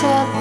Xe